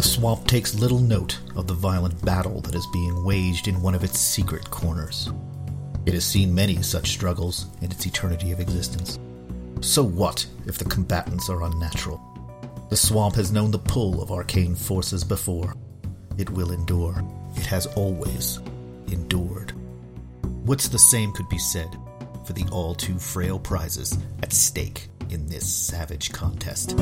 The swamp takes little note of the violent battle that is being waged in one of its secret corners. It has seen many such struggles in its eternity of existence. So what if the combatants are unnatural? The swamp has known the pull of arcane forces before. It will endure. It has always endured. What's the same could be said for the all too frail prizes at stake in this savage contest.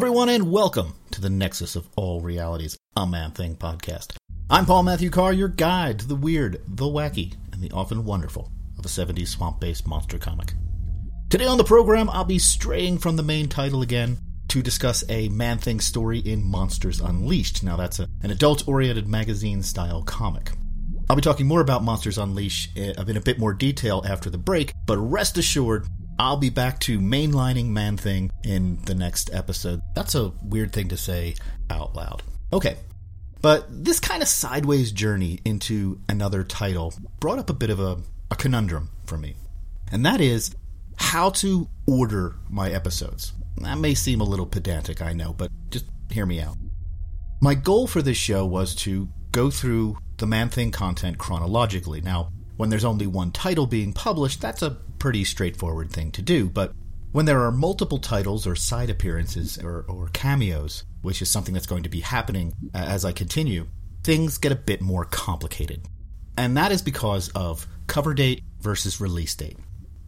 Everyone, and welcome to the Nexus of All Realities, a Man Thing podcast. I'm Paul Matthew Carr, your guide to the weird, the wacky, and the often wonderful of a 70s swamp based monster comic. Today on the program, I'll be straying from the main title again to discuss a Man Thing story in Monsters Unleashed. Now, that's a, an adult oriented magazine style comic. I'll be talking more about Monsters Unleashed eh, in a bit more detail after the break, but rest assured, I'll be back to mainlining Man Thing in the next episode. That's a weird thing to say out loud. Okay, but this kind of sideways journey into another title brought up a bit of a, a conundrum for me. And that is how to order my episodes. That may seem a little pedantic, I know, but just hear me out. My goal for this show was to go through the Man Thing content chronologically. Now, when there's only one title being published, that's a pretty straightforward thing to do, but when there are multiple titles or side appearances or, or cameos, which is something that's going to be happening uh, as I continue, things get a bit more complicated. And that is because of cover date versus release date.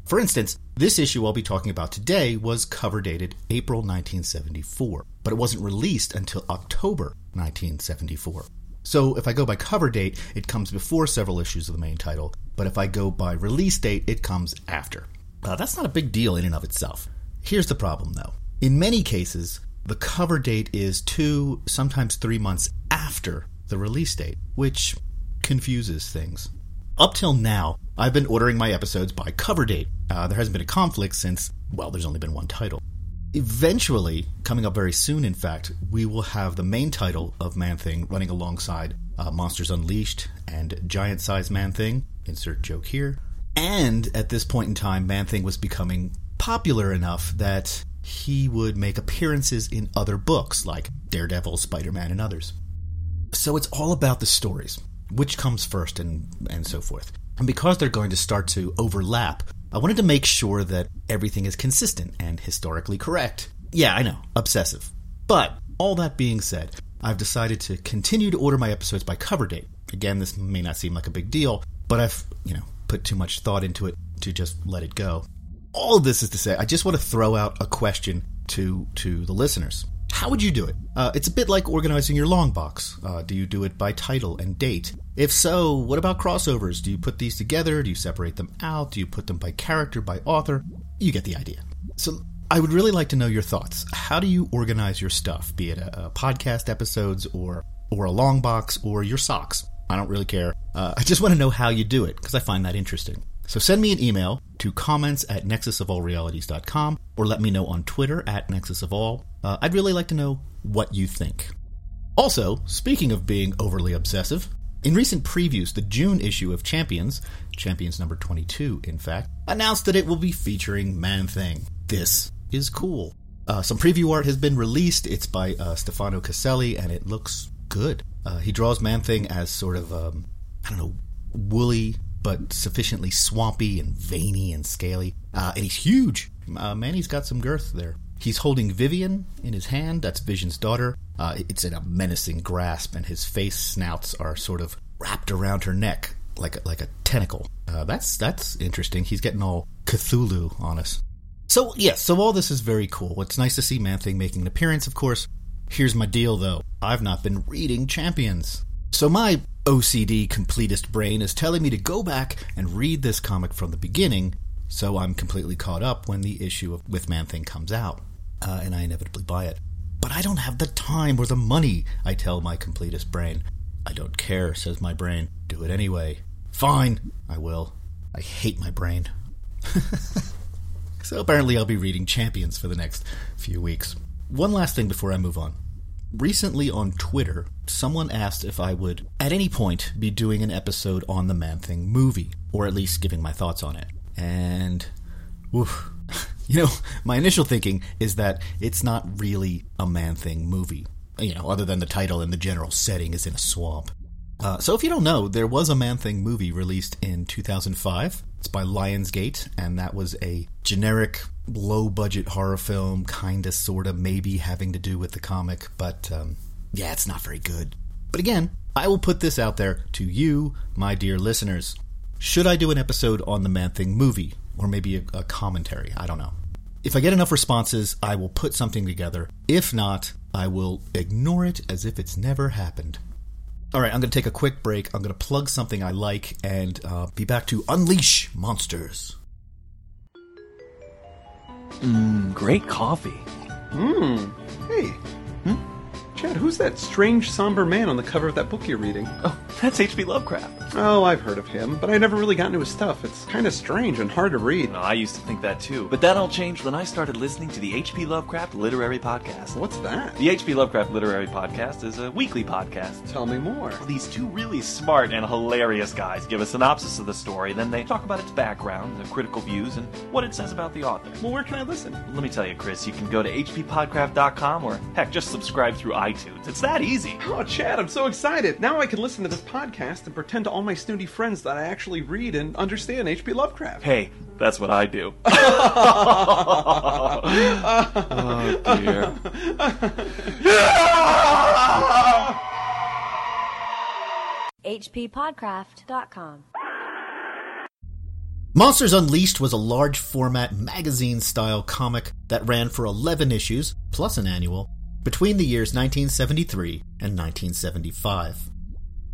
For instance, this issue I'll be talking about today was cover dated April 1974, but it wasn't released until October 1974. So if I go by cover date, it comes before several issues of the main title, but if I go by release date, it comes after. Uh, that's not a big deal in and of itself. Here's the problem though. In many cases, the cover date is two, sometimes three months after the release date, which confuses things. Up till now, I've been ordering my episodes by cover date. Uh, there hasn't been a conflict since, well, there's only been one title. Eventually, coming up very soon, in fact, we will have the main title of Man Thing running alongside uh, Monsters Unleashed and Giant Size Man Thing. Insert joke here. And at this point in time, Man Thing was becoming popular enough that he would make appearances in other books like Daredevil, Spider Man, and others. So it's all about the stories, which comes first, and, and so forth. And because they're going to start to overlap, I wanted to make sure that everything is consistent and historically correct. Yeah, I know, obsessive. But all that being said, I've decided to continue to order my episodes by cover date. Again, this may not seem like a big deal, but I've, you know, put too much thought into it to just let it go. All this is to say, I just want to throw out a question to to the listeners. How would you do it? Uh, it's a bit like organizing your long box. Uh, do you do it by title and date? If so, what about crossovers? Do you put these together? Do you separate them out? Do you put them by character, by author? You get the idea. So I would really like to know your thoughts. How do you organize your stuff, be it a, a podcast episodes or or a long box or your socks? I don't really care. Uh, I just want to know how you do it because I find that interesting. So send me an email to comments at nexusofallrealities.com or let me know on Twitter at nexusofall. Uh, I'd really like to know what you think. Also, speaking of being overly obsessive, in recent previews, the June issue of Champions, Champions number 22, in fact, announced that it will be featuring Man Thing. This is cool. Uh, some preview art has been released. It's by uh, Stefano Caselli, and it looks good. Uh, he draws Man Thing as sort of, um, I don't know, woolly, but sufficiently swampy and veiny and scaly. Uh, and he's huge. Uh, man, he's got some girth there. He's holding Vivian in his hand. That's Vision's daughter. Uh, it's in a menacing grasp, and his face snouts are sort of wrapped around her neck like a, like a tentacle. Uh, that's that's interesting. He's getting all Cthulhu on us. So yes, so all this is very cool. It's nice to see Man Thing making an appearance, of course. Here's my deal, though. I've not been reading Champions. So my OCD completist brain is telling me to go back and read this comic from the beginning, so I'm completely caught up when the issue of with Man Thing comes out, uh, and I inevitably buy it. But I don't have the time or the money, I tell my completist brain. I don't care, says my brain. Do it anyway. Fine, I will. I hate my brain. so apparently I'll be reading Champions for the next few weeks. One last thing before I move on. Recently on Twitter, someone asked if I would, at any point, be doing an episode on the Man Thing movie, or at least giving my thoughts on it. And, oof, You know, my initial thinking is that it's not really a Man Thing movie. You know, other than the title and the general setting is in a swamp. Uh, so if you don't know, there was a Man Thing movie released in 2005. It's by Lionsgate, and that was a generic, low budget horror film, kinda, sorta, maybe having to do with the comic, but um, yeah, it's not very good. But again, I will put this out there to you, my dear listeners. Should I do an episode on the Man Thing movie? Or maybe a, a commentary? I don't know. If I get enough responses, I will put something together. If not, I will ignore it as if it's never happened. All right, I'm going to take a quick break. I'm going to plug something I like and uh, be back to Unleash Monsters. Mmm, great coffee. Mmm. Hey. Chad, who's that strange, somber man on the cover of that book you're reading? Oh, that's H.P. Lovecraft. Oh, I've heard of him, but I never really got into his stuff. It's kind of strange and hard to read. No, I used to think that too. But that all changed when I started listening to the H.P. Lovecraft Literary Podcast. What's that? The H.P. Lovecraft Literary Podcast is a weekly podcast. Tell me more. Well, These two really smart and hilarious guys give a synopsis of the story, then they talk about its background, the critical views, and what it says about the author. Well, where can I listen? Let me tell you, Chris, you can go to hppodcraft.com or heck, just subscribe through iTunes. It's that easy. Oh, Chad, I'm so excited. Now I can listen to this podcast and pretend to all my snooty friends that I actually read and understand H.P. Lovecraft. Hey, that's what I do. oh dear. hppodcraft.com. Monsters Unleashed was a large format magazine style comic that ran for 11 issues, plus an annual, between the years 1973 and 1975.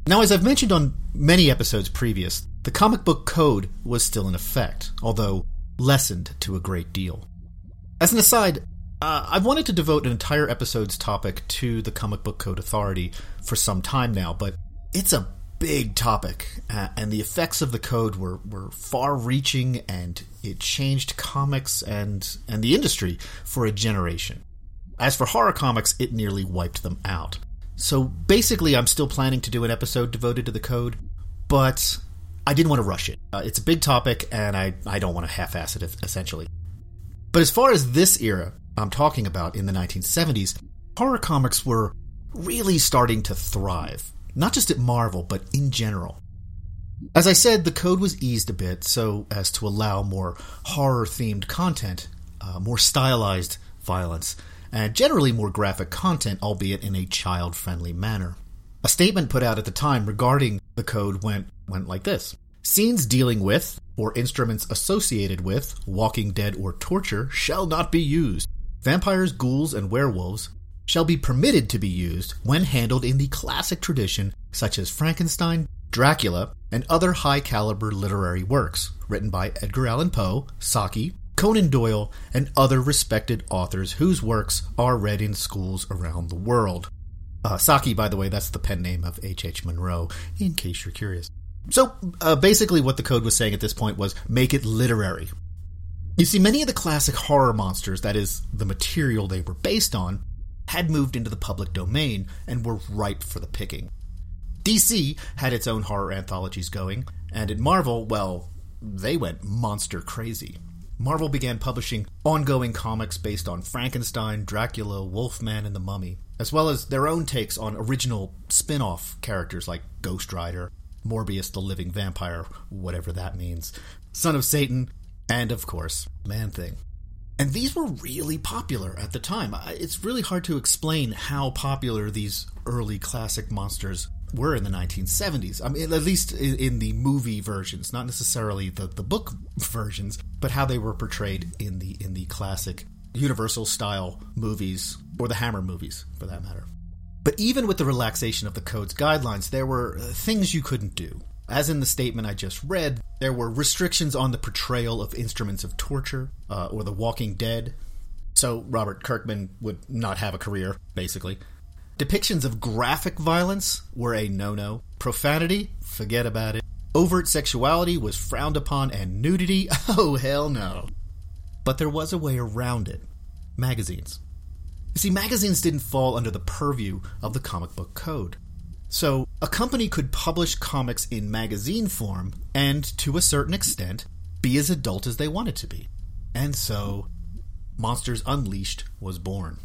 Now, as I've mentioned on many episodes previous, the comic book code was still in effect, although lessened to a great deal. As an aside, uh, I've wanted to devote an entire episode's topic to the Comic Book Code Authority for some time now, but it's a big topic, uh, and the effects of the code were, were far reaching, and it changed comics and, and the industry for a generation. As for horror comics, it nearly wiped them out. So basically, I'm still planning to do an episode devoted to the code, but I didn't want to rush it. Uh, it's a big topic, and I, I don't want to half ass it, essentially. But as far as this era I'm talking about in the 1970s, horror comics were really starting to thrive. Not just at Marvel, but in general. As I said, the code was eased a bit so as to allow more horror themed content, uh, more stylized violence, and generally more graphic content, albeit in a child friendly manner. A statement put out at the time regarding the code went, went like this Scenes dealing with, or instruments associated with, walking dead or torture shall not be used. Vampires, ghouls, and werewolves shall be permitted to be used when handled in the classic tradition, such as Frankenstein, Dracula, and other high caliber literary works written by Edgar Allan Poe, Saki, Conan Doyle, and other respected authors whose works are read in schools around the world. Uh, Saki, by the way, that's the pen name of H.H. H. Munro, in case you're curious. So, uh, basically, what the code was saying at this point was make it literary. You see, many of the classic horror monsters, that is, the material they were based on, had moved into the public domain and were ripe for the picking. DC had its own horror anthologies going, and at Marvel, well, they went monster crazy. Marvel began publishing ongoing comics based on Frankenstein, Dracula, Wolfman, and the Mummy, as well as their own takes on original spin off characters like Ghost Rider, Morbius the Living Vampire, whatever that means, Son of Satan, and of course, Man Thing. And these were really popular at the time. It's really hard to explain how popular these early classic monsters were in the 1970s. I mean, at least in, in the movie versions, not necessarily the, the book versions, but how they were portrayed in the in the classic Universal style movies or the Hammer movies, for that matter. But even with the relaxation of the code's guidelines, there were uh, things you couldn't do. As in the statement I just read, there were restrictions on the portrayal of instruments of torture uh, or the walking dead. So Robert Kirkman would not have a career, basically. Depictions of graphic violence were a no no. Profanity, forget about it. Overt sexuality was frowned upon, and nudity, oh hell no. But there was a way around it magazines. You see, magazines didn't fall under the purview of the comic book code. So, a company could publish comics in magazine form and, to a certain extent, be as adult as they wanted to be. And so, Monsters Unleashed was born.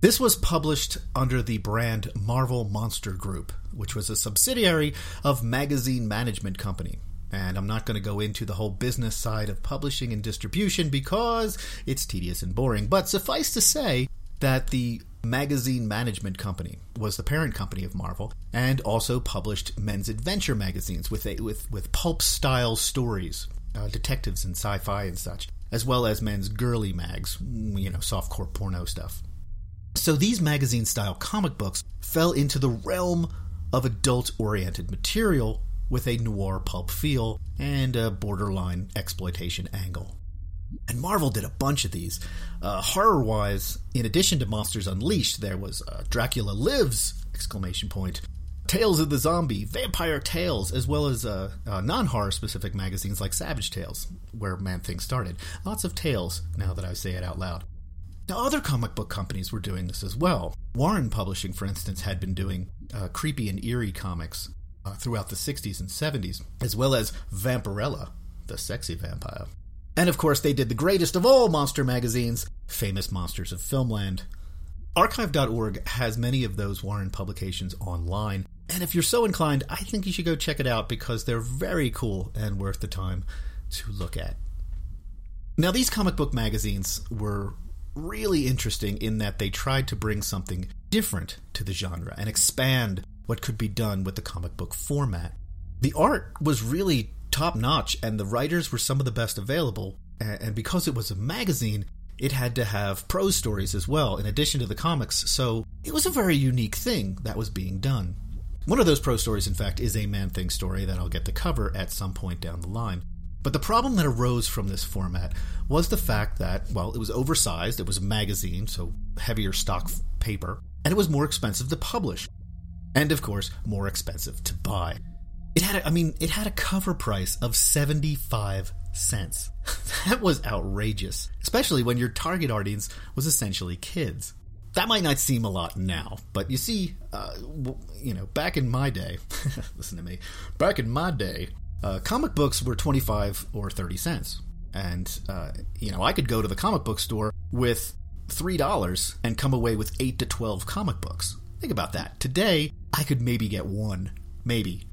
This was published under the brand Marvel Monster Group, which was a subsidiary of Magazine Management Company. And I'm not going to go into the whole business side of publishing and distribution because it's tedious and boring. But suffice to say that the Magazine Management Company was the parent company of Marvel and also published men's adventure magazines with a, with with pulp style stories, uh, detectives and sci-fi and such, as well as men's girly mags, you know, softcore porno stuff. So these magazine style comic books fell into the realm of adult oriented material with a noir pulp feel and a borderline exploitation angle. And Marvel did a bunch of these. Uh, horror wise, in addition to Monsters Unleashed, there was uh, Dracula Lives! exclamation point. Tales of the Zombie, Vampire Tales, as well as uh, uh non horror specific magazines like Savage Tales, where Man Thing started. Lots of tales, now that I say it out loud. Now, other comic book companies were doing this as well. Warren Publishing, for instance, had been doing uh, creepy and eerie comics uh, throughout the 60s and 70s, as well as Vampirella, the sexy vampire. And of course, they did the greatest of all monster magazines, Famous Monsters of Filmland. Archive.org has many of those Warren publications online, and if you're so inclined, I think you should go check it out because they're very cool and worth the time to look at. Now, these comic book magazines were really interesting in that they tried to bring something different to the genre and expand what could be done with the comic book format. The art was really top notch, and the writers were some of the best available. And because it was a magazine, it had to have prose stories as well, in addition to the comics. So it was a very unique thing that was being done. One of those prose stories, in fact, is a Man Thing story that I'll get to cover at some point down the line. But the problem that arose from this format was the fact that, well, it was oversized, it was a magazine, so heavier stock paper, and it was more expensive to publish. And of course, more expensive to buy. It had, a, I mean, it had a cover price of 75 cents. that was outrageous, especially when your target audience was essentially kids. That might not seem a lot now, but you see, uh, you know, back in my day, listen to me, back in my day, uh, comic books were 25 or 30 cents. And, uh, you know, I could go to the comic book store with $3 and come away with 8 to 12 comic books. Think about that. Today, I could maybe get one. Maybe.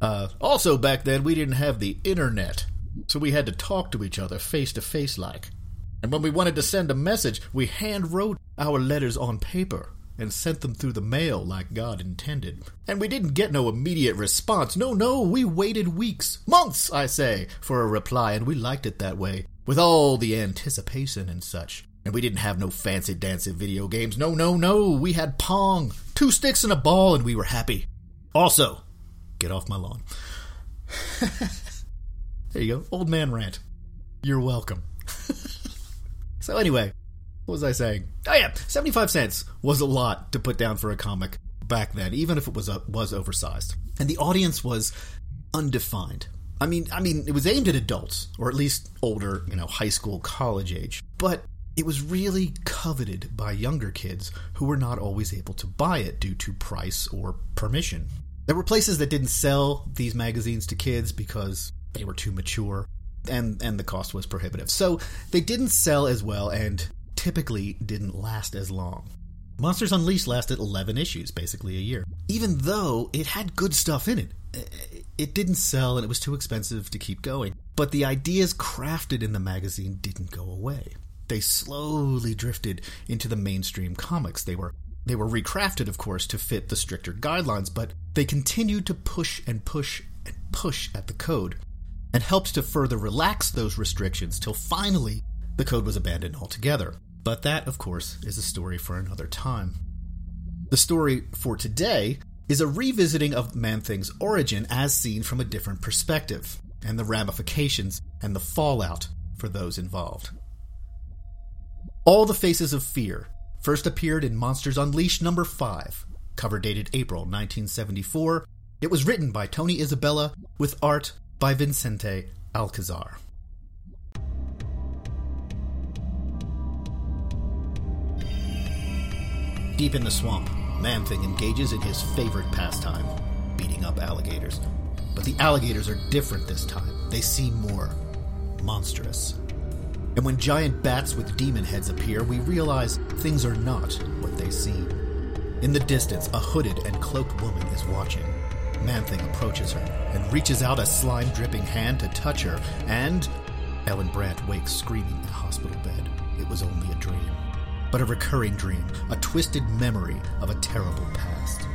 Uh, also, back then, we didn't have the internet, so we had to talk to each other face to face like. And when we wanted to send a message, we hand wrote our letters on paper and sent them through the mail like God intended. And we didn't get no immediate response. No, no, we waited weeks, months, I say, for a reply, and we liked it that way, with all the anticipation and such. And we didn't have no fancy dancy video games. No, no, no. We had Pong, two sticks and a ball, and we were happy. Also, Get off my lawn. there you go. Old man rant. You're welcome. so, anyway, what was I saying? Oh, yeah. 75 cents was a lot to put down for a comic back then, even if it was, was oversized. And the audience was undefined. I mean, I mean, it was aimed at adults, or at least older, you know, high school, college age. But it was really coveted by younger kids who were not always able to buy it due to price or permission. There were places that didn't sell these magazines to kids because they were too mature and and the cost was prohibitive. So they didn't sell as well and typically didn't last as long. Monsters Unleashed lasted 11 issues, basically a year. Even though it had good stuff in it, eh, eh, it didn't sell and it was too expensive to keep going. But the ideas crafted in the magazine didn't go away. They slowly drifted into the mainstream comics. They were they were recrafted, of course, to fit the stricter guidelines, but they continued to push and push and push at the code and helped to further relax those restrictions till finally the code was abandoned altogether. But that, of course, is a story for another time. The story for today is a revisiting of Man Thing's origin as seen from a different perspective, and the ramifications and the fallout for those involved. All the Faces of Fear First appeared in Monsters Unleashed number 5, cover dated April 1974. It was written by Tony Isabella with art by Vincente Alcazar. Deep in the swamp, Man Thing engages in his favorite pastime, beating up alligators. But the alligators are different this time. They seem more monstrous. And when giant bats with demon heads appear, we realize things are not what they seem. In the distance, a hooded and cloaked woman is watching. Man-Thing approaches her and reaches out a slime dripping hand to touch her, and Ellen Brandt wakes screaming in a hospital bed. It was only a dream. But a recurring dream, a twisted memory of a terrible past.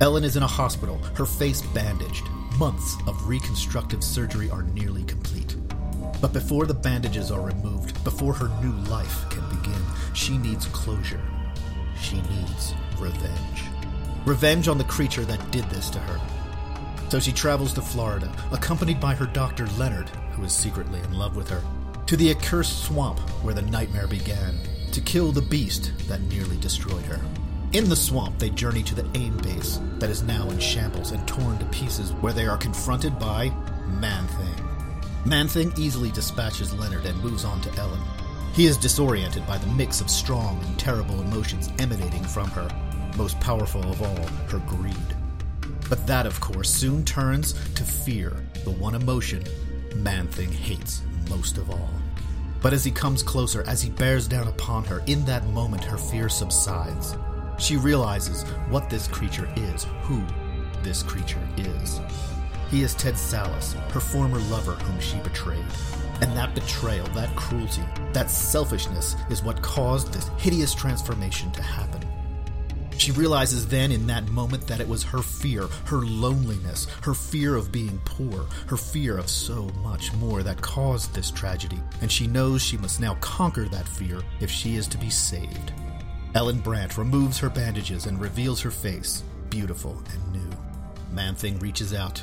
Ellen is in a hospital, her face bandaged. Months of reconstructive surgery are nearly complete. But before the bandages are removed, before her new life can begin, she needs closure. She needs revenge. Revenge on the creature that did this to her. So she travels to Florida, accompanied by her doctor Leonard, who is secretly in love with her, to the accursed swamp where the nightmare began, to kill the beast that nearly destroyed her. In the swamp, they journey to the AIM base that is now in shambles and torn to pieces, where they are confronted by Man Thing. Man Thing easily dispatches Leonard and moves on to Ellen. He is disoriented by the mix of strong and terrible emotions emanating from her, most powerful of all, her greed. But that, of course, soon turns to fear, the one emotion Man Thing hates most of all. But as he comes closer, as he bears down upon her, in that moment her fear subsides. She realizes what this creature is, who this creature is. He is Ted Sallis, her former lover whom she betrayed. And that betrayal, that cruelty, that selfishness is what caused this hideous transformation to happen. She realizes then in that moment that it was her fear, her loneliness, her fear of being poor, her fear of so much more that caused this tragedy, and she knows she must now conquer that fear if she is to be saved. Ellen Brandt removes her bandages and reveals her face, beautiful and new. Man Thing reaches out.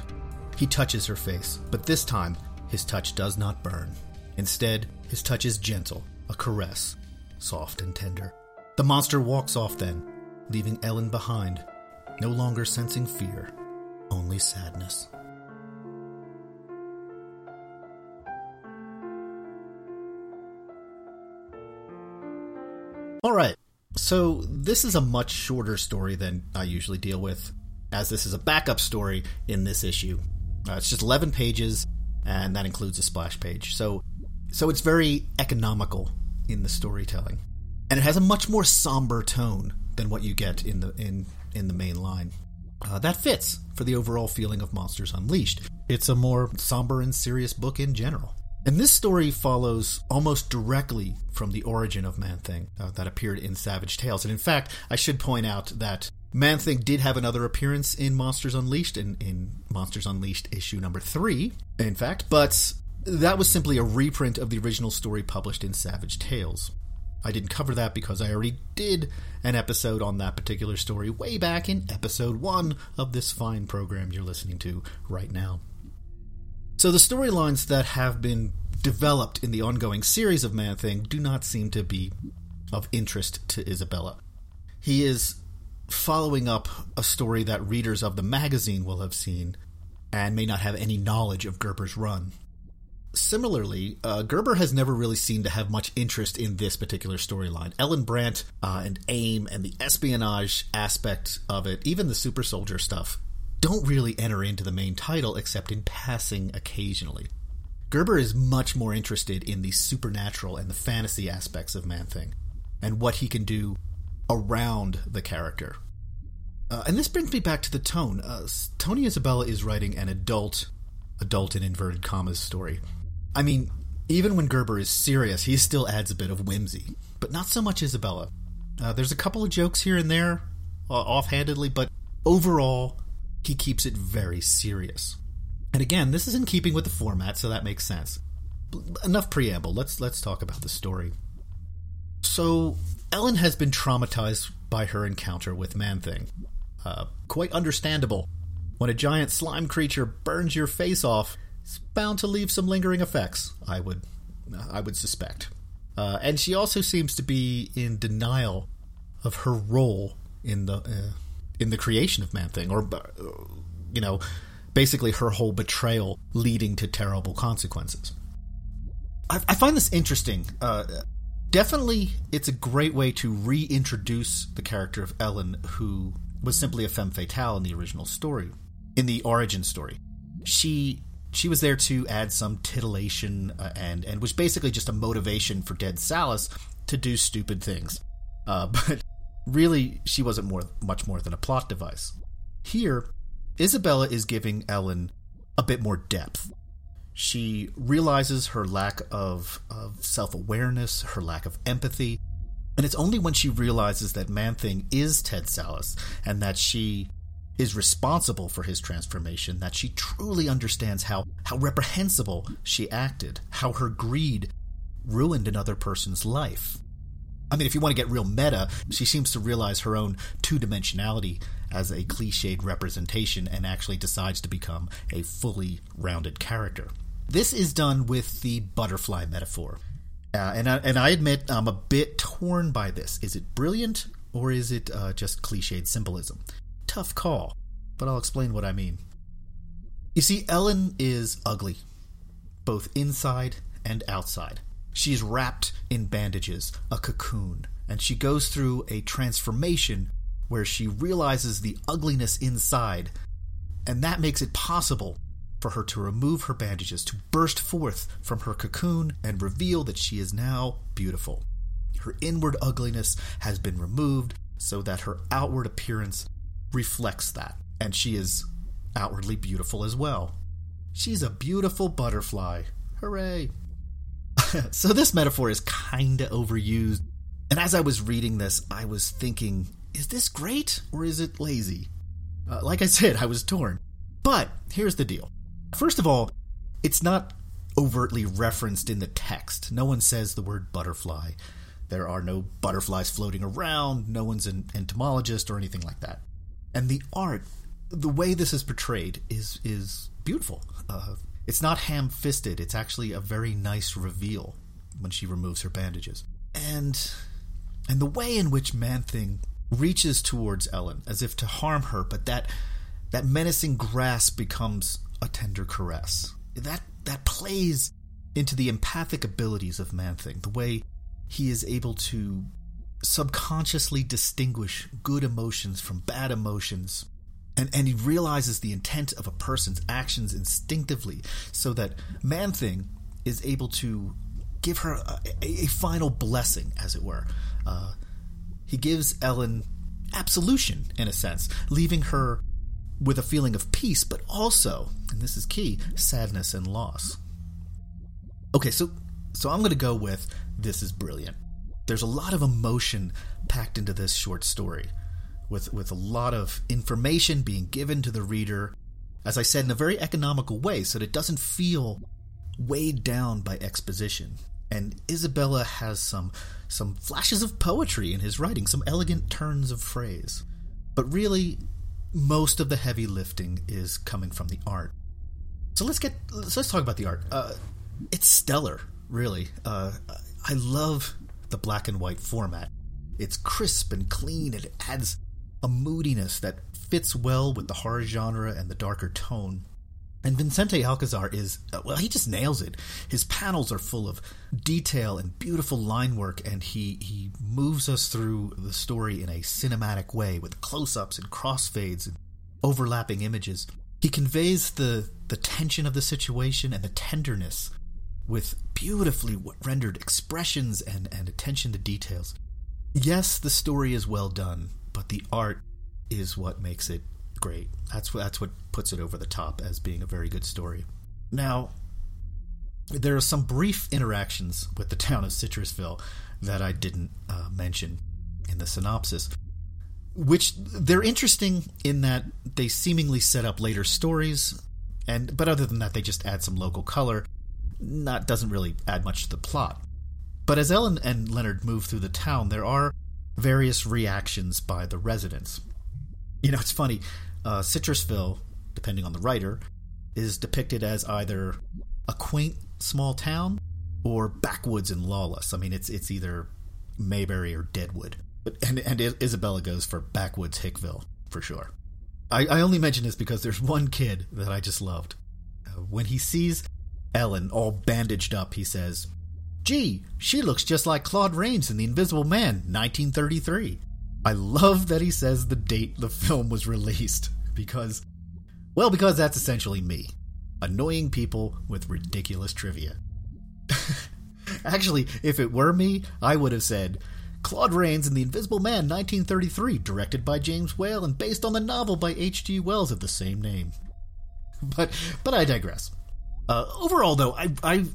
He touches her face, but this time, his touch does not burn. Instead, his touch is gentle, a caress, soft and tender. The monster walks off then, leaving Ellen behind, no longer sensing fear, only sadness. All right, so, this is a much shorter story than I usually deal with, as this is a backup story in this issue. Uh, it's just 11 pages, and that includes a splash page. So, so it's very economical in the storytelling, and it has a much more somber tone than what you get in the in in the main line. Uh, that fits for the overall feeling of Monsters Unleashed. It's a more somber and serious book in general. And this story follows almost directly from the origin of Man Thing uh, that appeared in Savage Tales. And in fact, I should point out that Man Thing did have another appearance in Monsters Unleashed, in, in Monsters Unleashed issue number three, in fact, but that was simply a reprint of the original story published in Savage Tales. I didn't cover that because I already did an episode on that particular story way back in episode one of this fine program you're listening to right now. So the storylines that have been developed in the ongoing series of Man Thing do not seem to be of interest to Isabella. He is following up a story that readers of the magazine will have seen and may not have any knowledge of Gerber's run. Similarly, uh, Gerber has never really seemed to have much interest in this particular storyline. Ellen Brandt uh, and AIM and the espionage aspect of it, even the super soldier stuff, don't really enter into the main title except in passing occasionally. Gerber is much more interested in the supernatural and the fantasy aspects of Man Thing and what he can do around the character. Uh, and this brings me back to the tone. Uh, Tony Isabella is writing an adult, adult in inverted commas story. I mean, even when Gerber is serious, he still adds a bit of whimsy, but not so much Isabella. Uh, there's a couple of jokes here and there, uh, offhandedly, but overall, he keeps it very serious. And again, this is in keeping with the format, so that makes sense. Enough preamble. Let's let's talk about the story. So, Ellen has been traumatized by her encounter with Man Thing. Uh, quite understandable. When a giant slime creature burns your face off, it's bound to leave some lingering effects. I would, I would suspect. Uh, and she also seems to be in denial of her role in the uh, in the creation of Man Thing, or uh, you know, basically her whole betrayal leading to terrible consequences. I, I find this interesting. Uh, definitely, it's a great way to reintroduce the character of Ellen, who was simply a femme fatale in the original story, in the origin story. She she was there to add some titillation uh, and and was basically just a motivation for Ted Sallis to do stupid things. Uh, but really, she wasn't more much more than a plot device. Here, Isabella is giving Ellen a bit more depth. She realizes her lack of, of self awareness, her lack of empathy, and it's only when she realizes that Man Thing is Ted Sallis and that she is responsible for his transformation that she truly understands how, how reprehensible she acted, how her greed ruined another person's life. I mean, if you want to get real meta, she seems to realize her own two dimensionality as a cliched representation and actually decides to become a fully rounded character. This is done with the butterfly metaphor. Uh, and, I, and I admit I'm a bit torn by this. Is it brilliant or is it uh, just cliched symbolism? Tough call, but I'll explain what I mean. You see, Ellen is ugly, both inside and outside. She's wrapped in bandages, a cocoon, and she goes through a transformation where she realizes the ugliness inside, and that makes it possible for her to remove her bandages, to burst forth from her cocoon and reveal that she is now beautiful. Her inward ugliness has been removed so that her outward appearance reflects that, and she is outwardly beautiful as well. She's a beautiful butterfly. Hooray! so, this metaphor is kinda overused, and as I was reading this, I was thinking, is this great or is it lazy? Uh, like I said, I was torn. But here's the deal First of all, it's not overtly referenced in the text. No one says the word butterfly. There are no butterflies floating around. No one's an entomologist or anything like that. And the art, the way this is portrayed, is is beautiful. Uh, it's not ham-fisted. It's actually a very nice reveal when she removes her bandages. And and the way in which Man Thing reaches towards Ellen as if to harm her, but that that menacing grasp becomes a tender caress. That that plays into the empathic abilities of Man Thing, the way he is able to subconsciously distinguish good emotions from bad emotions. And, and he realizes the intent of a person's actions instinctively so that Man Thing is able to give her a, a, a final blessing, as it were. Uh, he gives Ellen absolution, in a sense, leaving her with a feeling of peace, but also, and this is key, sadness and loss. Okay, so so I'm going to go with this is brilliant. There's a lot of emotion packed into this short story, with with a lot of information being given to the reader, as I said, in a very economical way, so that it doesn't feel weighed down by exposition. And Isabella has some some flashes of poetry in his writing, some elegant turns of phrase. But really, most of the heavy lifting is coming from the art. So let's get so let's talk about the art. Uh, it's stellar, really. Uh, I love the black and white format. It's crisp and clean, and it adds a moodiness that fits well with the horror genre and the darker tone. And Vicente Alcazar is, well, he just nails it. His panels are full of detail and beautiful line work, and he, he moves us through the story in a cinematic way with close ups and crossfades and overlapping images. He conveys the, the tension of the situation and the tenderness with beautifully rendered expressions and, and attention to details. Yes, the story is well done, but the art is what makes it great. That's what that's what puts it over the top as being a very good story. Now, there are some brief interactions with the town of Citrusville that I didn't uh, mention in the synopsis, which they're interesting in that they seemingly set up later stories, and but other than that, they just add some local color. Not doesn't really add much to the plot. But as Ellen and Leonard move through the town, there are various reactions by the residents. You know, it's funny uh, Citrusville, depending on the writer, is depicted as either a quaint small town or backwoods and lawless. I mean, it's it's either Mayberry or Deadwood. But and and Isabella goes for backwoods Hickville for sure. I, I only mention this because there's one kid that I just loved. Uh, when he sees Ellen all bandaged up, he says, "Gee, she looks just like Claude Rains in The Invisible Man, 1933." I love that he says the date the film was released because, well, because that's essentially me. annoying people with ridiculous trivia. Actually, if it were me, I would have said Claude Rains in the Invisible Man 1933, directed by James Whale and based on the novel by H.G. Wells of the same name. But but I digress. Uh, overall, though, I, I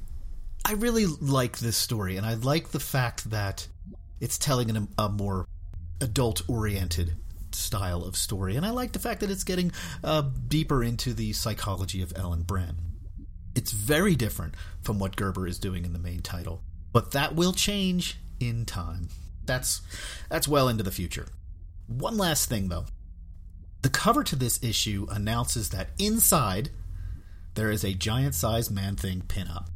I really like this story, and I like the fact that it's telling in a, more adult oriented style of story, and I like the fact that it's getting uh, deeper into the psychology of Ellen Brandt. It's very different from what Gerber is doing in the main title, but that will change in time. That's that's well into the future. One last thing though. The cover to this issue announces that inside there is a giant-sized man-thing pinup.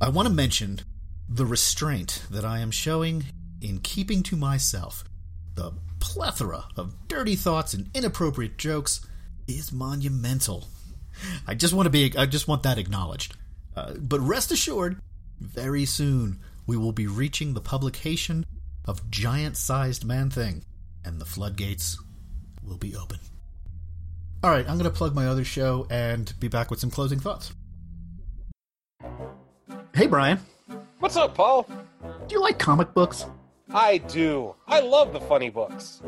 I want to mention the restraint that I am showing in keeping to myself. The plethora of dirty thoughts and inappropriate jokes is monumental. I just want to be I just want that acknowledged. Uh, but rest assured, very soon we will be reaching the publication of giant-sized man thing and the floodgates will be open. All right, I'm going to plug my other show and be back with some closing thoughts. Hey Brian, What's up, Paul? do you like comic books? I do. I love the funny books.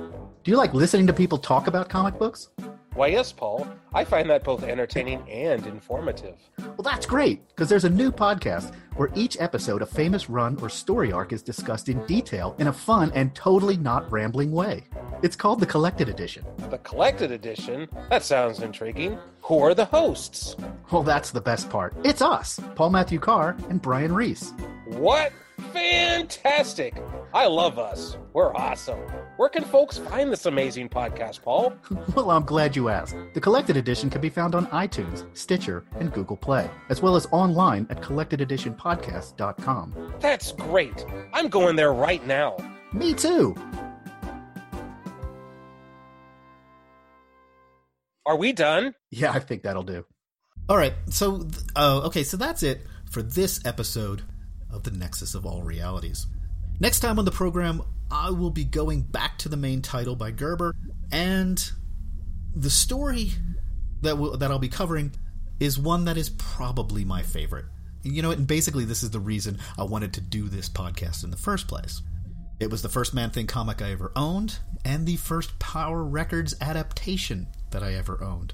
Do you like listening to people talk about comic books? Why, yes, Paul. I find that both entertaining and informative. Well, that's great, because there's a new podcast where each episode, a famous run or story arc, is discussed in detail in a fun and totally not rambling way. It's called the Collected Edition. The collected edition? That sounds intriguing. Who are the hosts? Well, that's the best part. It's us, Paul Matthew Carr and Brian Reese. What? Fantastic! I love us. We're awesome. Where can folks find this amazing podcast, Paul? Well, I'm glad you asked. The Collected Edition can be found on iTunes, Stitcher, and Google Play, as well as online at collectededitionpodcast.com. That's great. I'm going there right now. Me too. Are we done? Yeah, I think that'll do. All right. So, uh, okay, so that's it for this episode of the Nexus of All Realities. Next time on the program, I will be going back to the main title by Gerber, and the story that will, that I'll be covering is one that is probably my favorite. You know, and basically, this is the reason I wanted to do this podcast in the first place. It was the first Man Thing comic I ever owned, and the first Power Records adaptation that I ever owned.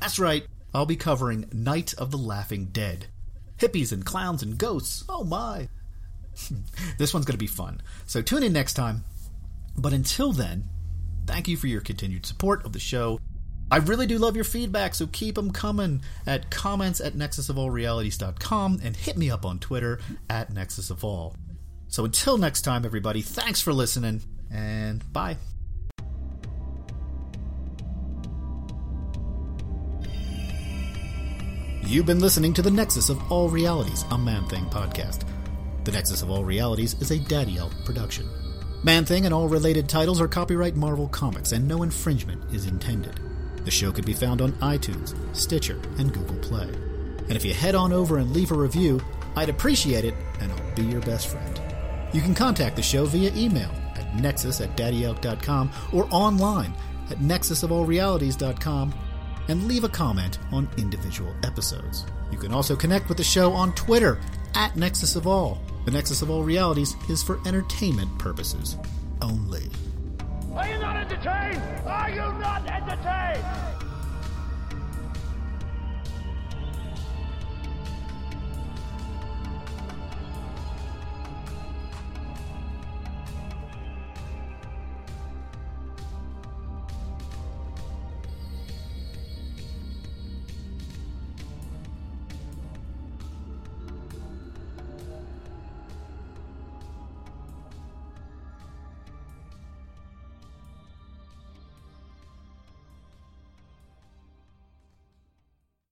That's right, I'll be covering Night of the Laughing Dead. Hippies and clowns and ghosts, oh my. this one's going to be fun. So tune in next time. But until then, thank you for your continued support of the show. I really do love your feedback, so keep them coming at comments at nexusofallrealities.com and hit me up on Twitter at nexusofall. So until next time, everybody, thanks for listening, and bye. You've been listening to the Nexus of All Realities, a Man Thing podcast. The Nexus of All Realities is a Daddy Elf production. Man Thing and all related titles are copyright Marvel Comics, and no infringement is intended. The show can be found on iTunes, Stitcher, and Google Play. And if you head on over and leave a review, I'd appreciate it, and I'll be your best friend. You can contact the show via email at nexus at daddyelf.com or online at nexusofallrealities.com and leave a comment on individual episodes. You can also connect with the show on Twitter at Nexus of All. The Nexus of All Realities is for entertainment purposes only. Are you not entertained? Are you not entertained?